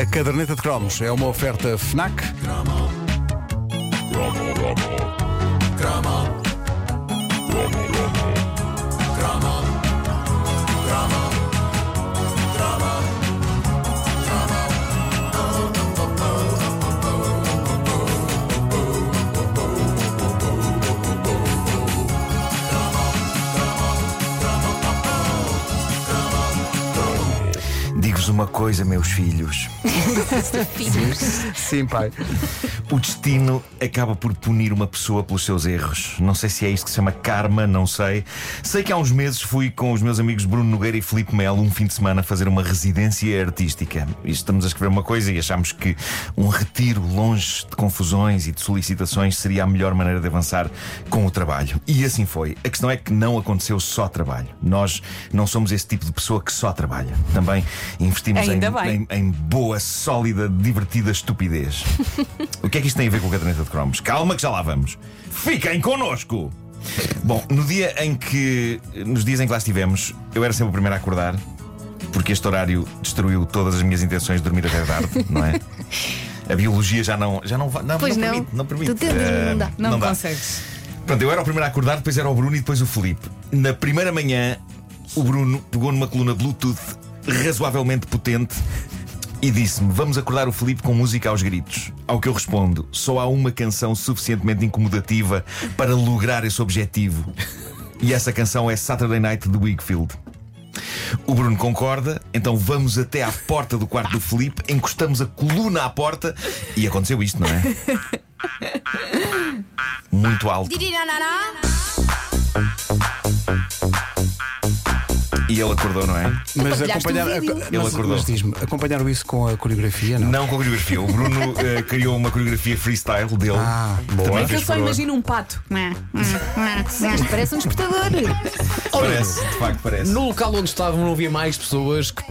A caderneta de cromos é uma oferta FNAC. Uma coisa, meus filhos. Sim, pai. O destino acaba por punir uma pessoa pelos seus erros. Não sei se é isto que se chama karma, não sei. Sei que há uns meses fui com os meus amigos Bruno Nogueira e Filipe Melo um fim de semana fazer uma residência artística. E estamos a escrever uma coisa e achamos que um retiro longe de confusões e de solicitações seria a melhor maneira de avançar com o trabalho. E assim foi. A questão é que não aconteceu só trabalho. Nós não somos esse tipo de pessoa que só trabalha. Também investimos em, Ainda bem. em, em boa, sólida, divertida estupidez. o que é que isto tem a ver com a caderneta de cromos? Calma que já lá vamos. Fiquem connosco! Bom, no dia em que. Nos dias em que lá estivemos, eu era sempre o primeiro a acordar, porque este horário destruiu todas as minhas intenções de dormir até tarde, não é? A biologia já não. Já não, não, Pois não, não. permite. Não permite. Tu tentas, não Eh, dá. Não, dá. consegues. Pronto, eu era o primeiro a acordar, depois era o Bruno e depois o Felipe. Na primeira manhã, o Bruno pegou numa coluna Bluetooth razoavelmente potente e disse-me: Vamos acordar o Felipe com música aos gritos. Ao que eu respondo: Só há uma canção suficientemente incomodativa para lograr esse objetivo. E essa canção é Saturday Night de Wigfield. O Bruno concorda, então vamos até à porta do quarto do Felipe, encostamos a coluna à porta e aconteceu isto, não é? Muito alto. E ele acordou, não é? Mas acompanhar, vídeo. mas- Ele acordou. mas diz-me, acompanharam isso com a coreografia, não? Não com coreografia. O Bruno eh, criou uma coreografia freestyle dele. Ah, boa. Também É que eu fez só furor. imagino um pato. Isto parece um despertador. Parece, de facto parece. No local onde estavam não havia mais pessoas que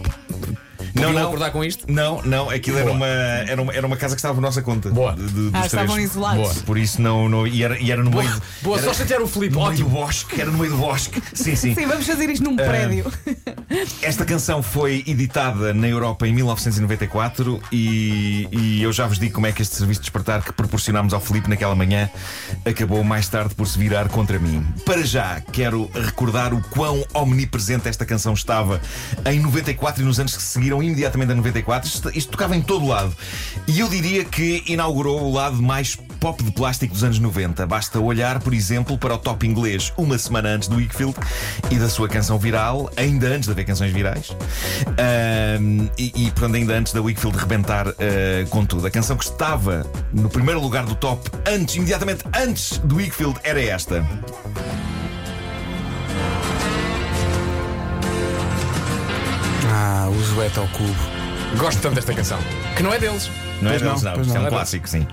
podiam não. acordar com isto? Não, não, aquilo era Boa. uma, era, uma, era uma casa que estava por nossa conta. Boa. De- de- Ah, estavam três. isolados. Boa. Por isso não. não e, era, e era no meio. Boa, era, só chatear o Filipe, no meio ótimo. do bosque. Era no meio do bosque. Sim, sim. Sim, vamos fazer isto num prédio. Esta canção foi editada na Europa em 1994 e, e eu já vos digo como é que este serviço de despertar que proporcionámos ao Filipe naquela manhã acabou mais tarde por se virar contra mim. Para já, quero recordar o quão omnipresente esta canção estava em 94 e nos anos que seguiram imediatamente a 94. Isto, isto tocava em todo lado. E eu diria que inaugurou o lado mais pop de plástico dos anos 90. Basta olhar, por exemplo, para o top inglês uma semana antes do Wakefield e da sua canção viral, ainda antes de haver canções virais. E, e, portanto, ainda antes da Wakefield rebentar ah, com tudo. A canção que estava no primeiro lugar do top, antes, imediatamente antes do Wakefield, era esta. Ah, o Zoete ao cubo. Gosto tanto desta canção. Que não é deles. Não Pois é não, deles, não. pois Isto não. é um clássico, sim.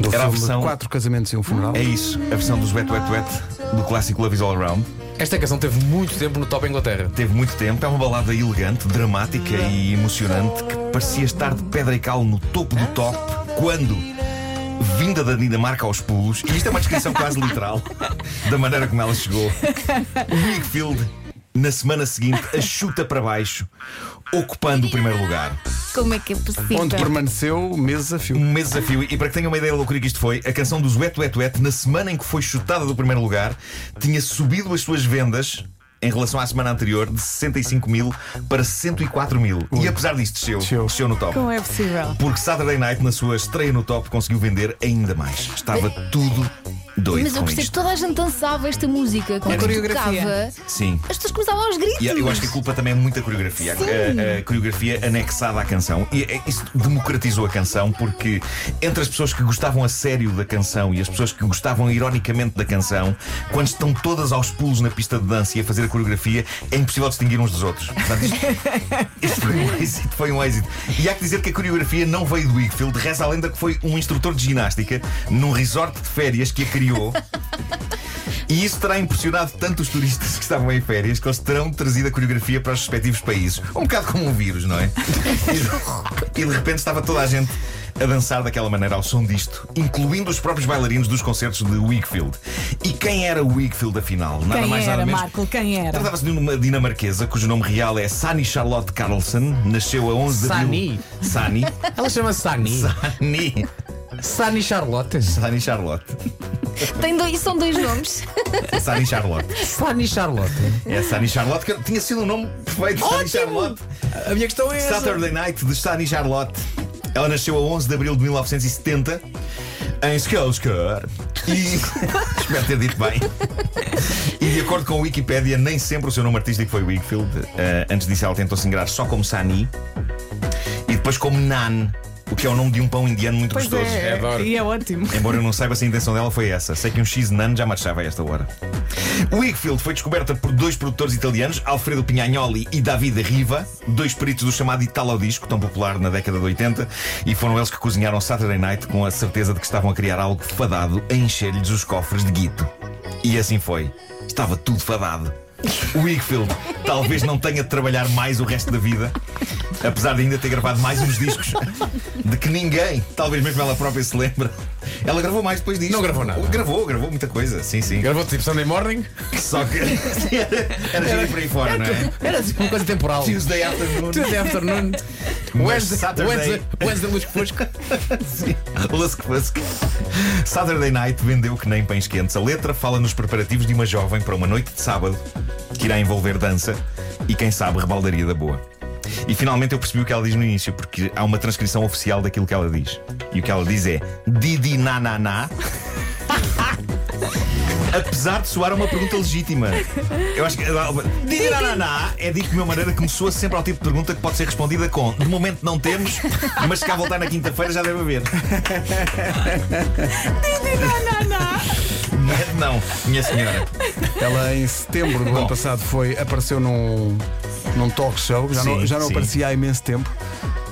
Do Era a filme versão- Quatro Casamentos e um Funeral. É isso, a versão dos Wet Wet Wet do clássico Love Is All Around. Esta canção teve muito tempo no Top Inglaterra. Teve muito tempo, é uma balada elegante, dramática e emocionante que parecia estar de pedra e cal no topo do top quando, vinda da Dinamarca aos pulos, e isto é uma descrição quase literal da maneira como ela chegou, o Wakefield, na semana seguinte, a chuta para baixo, ocupando o primeiro lugar. Como é que é possível? Onde permaneceu meses a fio. Um mês de desafio, e para que tenham uma ideia da loucura que isto foi, a canção dos Wet Wet Wet, na semana em que foi chutada do primeiro lugar, tinha subido as suas vendas. Em relação à semana anterior, de 65 mil para 104 mil. E apesar disto, desceu, Desceu. desceu no top. Como é possível? Porque Saturday Night, na sua estreia no top, conseguiu vender ainda mais. Estava tudo doido Mas eu gostei que toda a gente dançava esta música. Quando coreografia. tocava, Sim. as pessoas começavam aos gritos. E eu acho que a culpa também é muita coreografia. A, a coreografia anexada à canção. E é- isso democratizou a canção porque entre as pessoas que gostavam a sério da canção e as pessoas que gostavam ironicamente da canção, quando estão todas aos pulos na pista de dança e a fazer a coreografia, é impossível distinguir uns dos outros. Portanto, isto, isto foi um êxito, foi um êxito. E há que dizer que a coreografia não veio do Wakefield, reza a lenda que foi um instrutor de ginástica num resort de férias que a criou. E isso terá impressionado tanto os turistas que estavam em férias que eles terão trazido a coreografia para os respectivos países. Um bocado como um vírus, não é? E de repente estava toda a gente a dançar daquela maneira ao som disto, incluindo os próprios bailarinos dos concertos de Wakefield. E quem era Wakefield afinal? Nada Quem mais nada era, menos. Marco? Quem era? Tratava-se de uma dinamarquesa cujo nome real é Sani Charlotte Carlson. Nasceu a 11 de abril. Sani. Ela chama-se Sani. Sani. Sani Charlotte. Sani Charlotte. Tem dois, são dois nomes. Sani Charlotte. Sani Charlotte. É Sani Charlotte, que tinha sido um nome perfeito. Sani! Charlotte. A minha questão é essa. Saturday Night de Sani Charlotte. Ela nasceu a 11 de abril de 1970 em Skelskar. E. Espero ter dito bem. E de acordo com a Wikipedia, nem sempre o seu nome artístico foi Wigfield. Eh, antes disso, ela tentou se ingrar só como Sani e depois como Nan, o que é o nome de um pão indiano muito Pois gostoso. é, adoro. e é ótimo. Embora eu não saiba se a intenção dela foi essa. Sei que um X-Nan já marchava a esta hora. Wakefield foi descoberta por dois produtores italianos, Alfredo Pignagnoli e Davide Riva, dois peritos do chamado Italo Disco, tão popular na década de 80, e foram eles que cozinharam Saturday Night com a certeza de que estavam a criar algo fadado a encher-lhes os cofres de guito. E assim foi. Estava tudo fadado. Wakefield talvez não tenha de trabalhar mais o resto da vida, apesar de ainda ter gravado mais uns discos de que ninguém, talvez mesmo ela própria, se lembra. Ela gravou mais depois disto. Não gravou nada. Gravou, gravou muita coisa, sim, sim. Gravou tipo Sunday Morning. Só que era, era por aí fora, não é? Era tipo uma coisa temporal. Tuesday afternoon. Tuesday afternoon. Wednesday, Saturday- Wednesday, Wednesday Luz Fosco. Sim. Lusque Fusque. Saturday Night vendeu que nem pães quentes. A letra fala nos preparativos de uma jovem para uma noite de sábado que irá envolver dança e, quem sabe, rebaldaria da boa. E finalmente eu percebi o que ela diz no início, porque há uma transcrição oficial daquilo que ela diz. E o que ela diz é Didi na na na. Apesar de soar uma pergunta legítima. Eu acho que. Didi na na na é dito de uma maneira que me soa sempre ao tipo de pergunta que pode ser respondida com De momento não temos, mas se cá voltar na quinta-feira já deve haver. Não, minha senhora. Ela em setembro do ano passado foi, apareceu num, num talk show, já não, Sim, já não sim. aparecia há imenso tempo.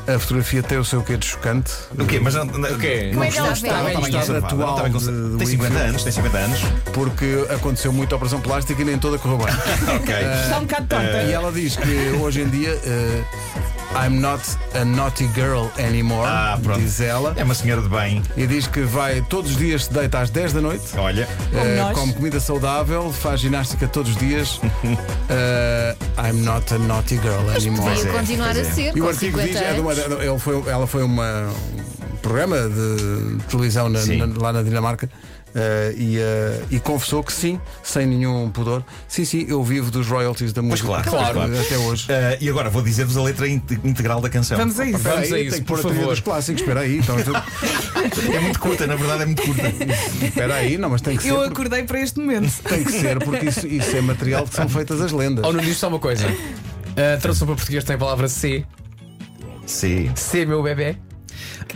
A fotografia tem o seu quê de chocante. O quê? Mas não. O quê? Como é que ela está, não está bem Está conservada, não está bem atual conservada. de- Tem de 50 Wakefield. anos, tem 50 anos. Porque aconteceu muita operação plástica e nem toda correu bem. Ok. Está um bocado tonta. E ela diz que hoje em dia eh, I'm not a naughty girl anymore, Ah, pronto. diz ela. É uma senhora de bem. E diz que vai todos os dias se deita às 10 da noite. Olha. eh, nós. come comida saudável, faz ginástica todos os dias. Eh, I'm not a naughty girl anymore. Pois Podia é, continuar pois a é. ser, E o com artigo 50 diz, é de uma, foi, ela foi uma, um programa de televisão na- na- lá na Dinamarca eh, e, eh, e confessou que sim, sem nenhum pudor, sim, sim, eu vivo dos royalties da música. claro, Eh, claro. Até hoje. Ah, e agora vou dizer-vos a letra inte- integral da canção. Vamos a isso. Vamos aí, a isso, tem que pôr por a favor. dos clássicos, espera aí, então, então, É muito curta, na verdade é muito curta. espera aí, não, mas tem que ser, Eu porque, acordei para este momento. tem que ser porque isso, isso é material que são feitas as lendas. Ou não diz só uma coisa. A tradução para português tem a palavra C. Sim. C, meu bebê.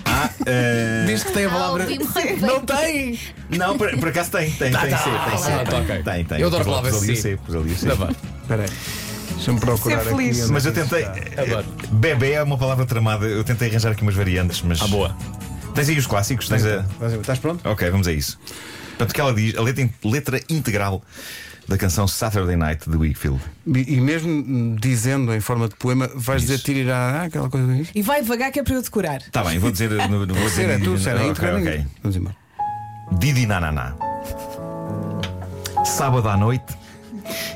Ah, ah, Diz que tem a Ah, palavra. bem. Não tem! não, por, por acaso tem, tem, tem tá. C, tem C. Ah, tá, ok. Tem, tem. Eu adoro a Pus palavra C. C. pus ali C. Espera aí, deixa-me procurar Ser feliz. aqui. onde Mas é eu tentei. está. Adoro. Bebê é uma palavra tramada. Eu tentei arranjar aqui umas variantes, mas. Ah, boa. Tens aí os clássicos? Tens a. Estás pronto? Ok, vamos a isso. Portanto, o que ela diz, a letra, letra integral da canção Saturday Night de Wakefield. E, e mesmo dizendo em forma de poema, vais Isso. dizer tirirá, aquela coisa? E vai devagar que é para eu decorar. Tá bem, vou dizer. no- no- Vou dizer é tu, sério, ok, ok. Vamos embora. Didi Nananá. Sábado à noite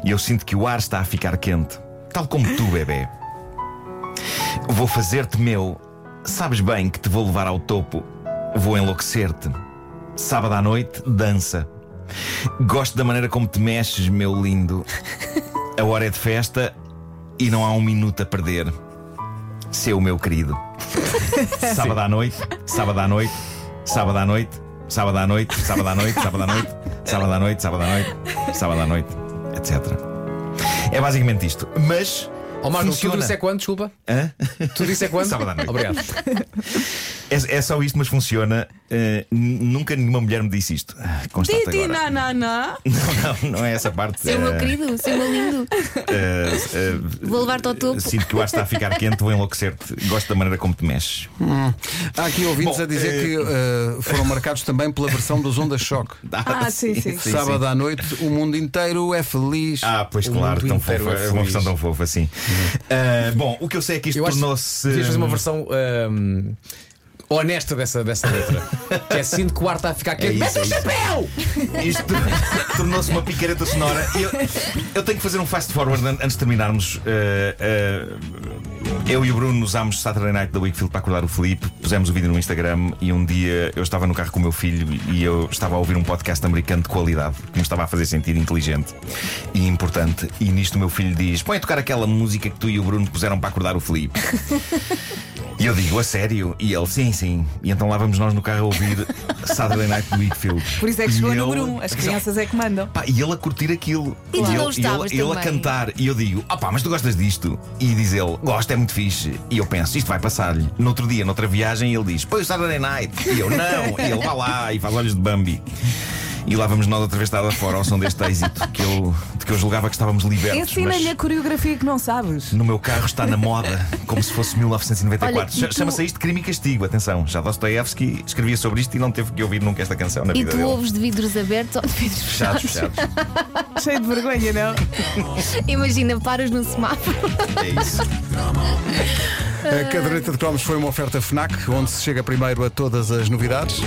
e eu sinto que o ar está a ficar quente, tal como tu, bebê. Vou fazer-te meu. Sabes bem que te vou levar ao topo. Vou enlouquecer-te. Sábado à noite, dança. Gosto da maneira como te mexes, meu lindo. A hora é de festa e não há um minuto a perder. Seu meu querido. Sábado à noite, sábado à noite, sábado à noite, sábado à noite, sábado à noite, sábado à noite, sábado à noite, sábado à noite, sábado à noite, etc. É basicamente isto. Mas. Ó Marco, tudo isso é quando? Desculpa. Hã? Tudo isso é quando? Sábado à noite. Obrigado. É, é só isto, mas funciona. Uh, nunca nenhuma mulher me disse isto. Ah, Constate Titi agora. na na na. Não, não, não é essa parte. Seu meu Uh, querido, seu meu lindo. uh, uh, Vou levar-te ao topo. Sinto que o ar está a ficar quente, vou enlouquecer-te. Gosto da maneira como te mexes. Há aqui ouvintes Bom, a dizer eh, que eh, foram marcados também pela versão dos Onda Choque. Ah, sim, sim. Sábado à noite, o mundo inteiro é feliz. Ah, pois O claro, tão fofa. é uma versão tão fofa assim. Uh, bom, o que eu sei é que isto tornou-se. devias fazer uma versão. ahm, honesta dessa, dessa letra. que é sinto que o ar está a ficar É quente. Mete é o isso. chapéu! Isto tornou-se uma picareta sonora. Eu, eu tenho que fazer um fast forward an- antes de terminarmos. Uh, uh, eu e o Bruno usámos Saturday Night da Wakefield para acordar o Felipe, pusemos o vídeo no Instagram e um dia eu estava no carro com o meu filho e eu estava a ouvir um podcast americano de qualidade que me estava a fazer sentir inteligente e importante. E nisto o meu filho diz: Põe a tocar aquela música que tu e o Bruno puseram para acordar o Felipe. E eu digo, a sério? E ele, sim, sim. E então lá vamos nós no carro a ouvir Saturday Night do Wakefield. Por isso é que chegou ele- número 1. As crianças é que mandam. Pá, e ele a curtir aquilo. E tu ele, não estavas ele, ele a também? cantar. E eu digo: Ah pá, mas tu gostas disto? E diz ele: Gosto, é muito fixe. E eu penso: Isto vai passar-lhe. No outro dia, noutra viagem, ele diz: Põe o Saturday Night. E eu: Não. E ele vai lá e faz olhos de Bambi. E lá vamos nós outra vez estar fora ao som deste êxito que eu, de que eu julgava que estávamos libertos. Ensina-lhe a coreografia que não sabes. no meu carro está na moda, como se fosse 1994. Olha, e Cha- tu- Chama-se isto crime e castigo. Atenção, já Dostoevsky escrevia sobre isto e não teve que ouvir nunca esta canção na E vida tu dele. ouves de vidros abertos ou de vidros Fechados, fechados? fechados. Cheio de vergonha, não? Imagina, paras no semáforo. É isso. A caderneta de cromos foi uma oferta FNAC, onde se chega primeiro a todas as novidades.